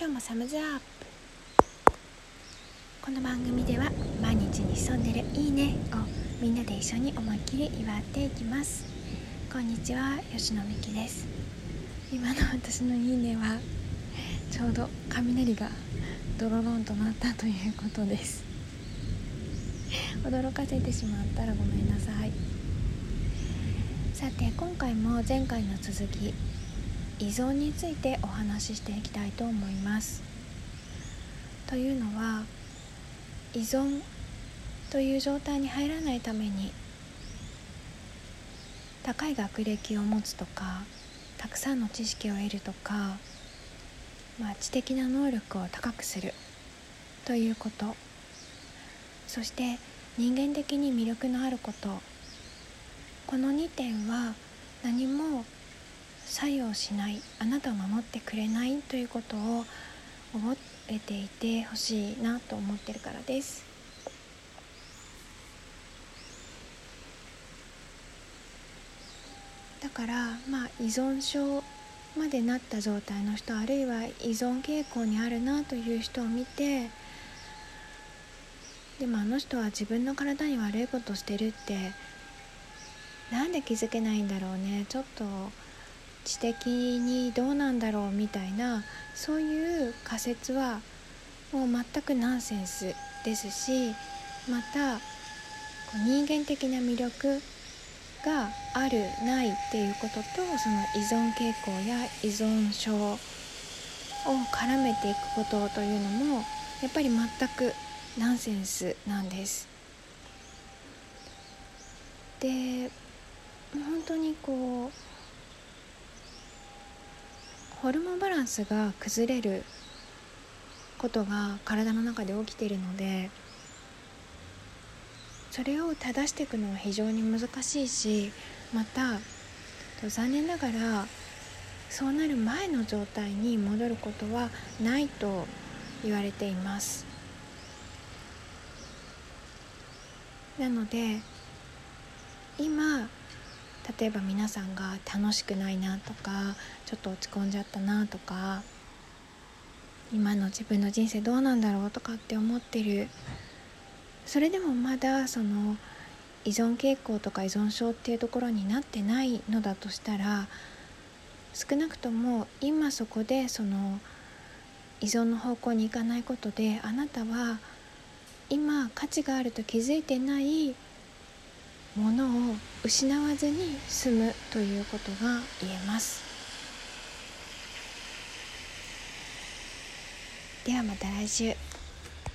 今日もサムズアップ。この番組では毎日に潜んでるいいねをみんなで一緒に思いっきり祝っていきます。こんにちは吉野美希です。今の私のいいねはちょうど雷がドロロンとなったということです。驚かせてしまったらごめんなさい。さて今回も前回の続き依存についてお話ししていきたいと思います。というのは依存という状態に入らないために高い学歴を持つとかたくさんの知識を得るとか、まあ、知的な能力を高くするということ。そして人間的に魅力のあること。この2点は何も作用しないあなたを守ってくれないということを覚えていてほしいなと思ってるからです。だからまあ依存症までなった状態の人あるいは依存傾向にあるなという人を見てでもあの人は自分の体に悪いことしてるってなんで気づけないんだろうね。ちょっと知的にどうなんだろうみたいなそういう仮説はもう全くナンセンスですしまた人間的な魅力があるないっていうこととその依存傾向や依存症を絡めていくことというのもやっぱり全くナンセンスなんです。で本当にこうホルモンバランスが崩れることが体の中で起きているのでそれを正していくのは非常に難しいしまた残念ながらそうなる前の状態に戻ることはないと言われています。なので今例えば皆さんが楽しくないなとかちょっと落ち込んじゃったなとか今の自分の人生どうなんだろうとかって思ってる。それでもまだその依存傾向とか依存症っていうところになってないのだとしたら少なくとも今そこでその依存の方向に行かないことであなたは今価値があると気づいてない失わずに済むということが言えます。ではまた来週。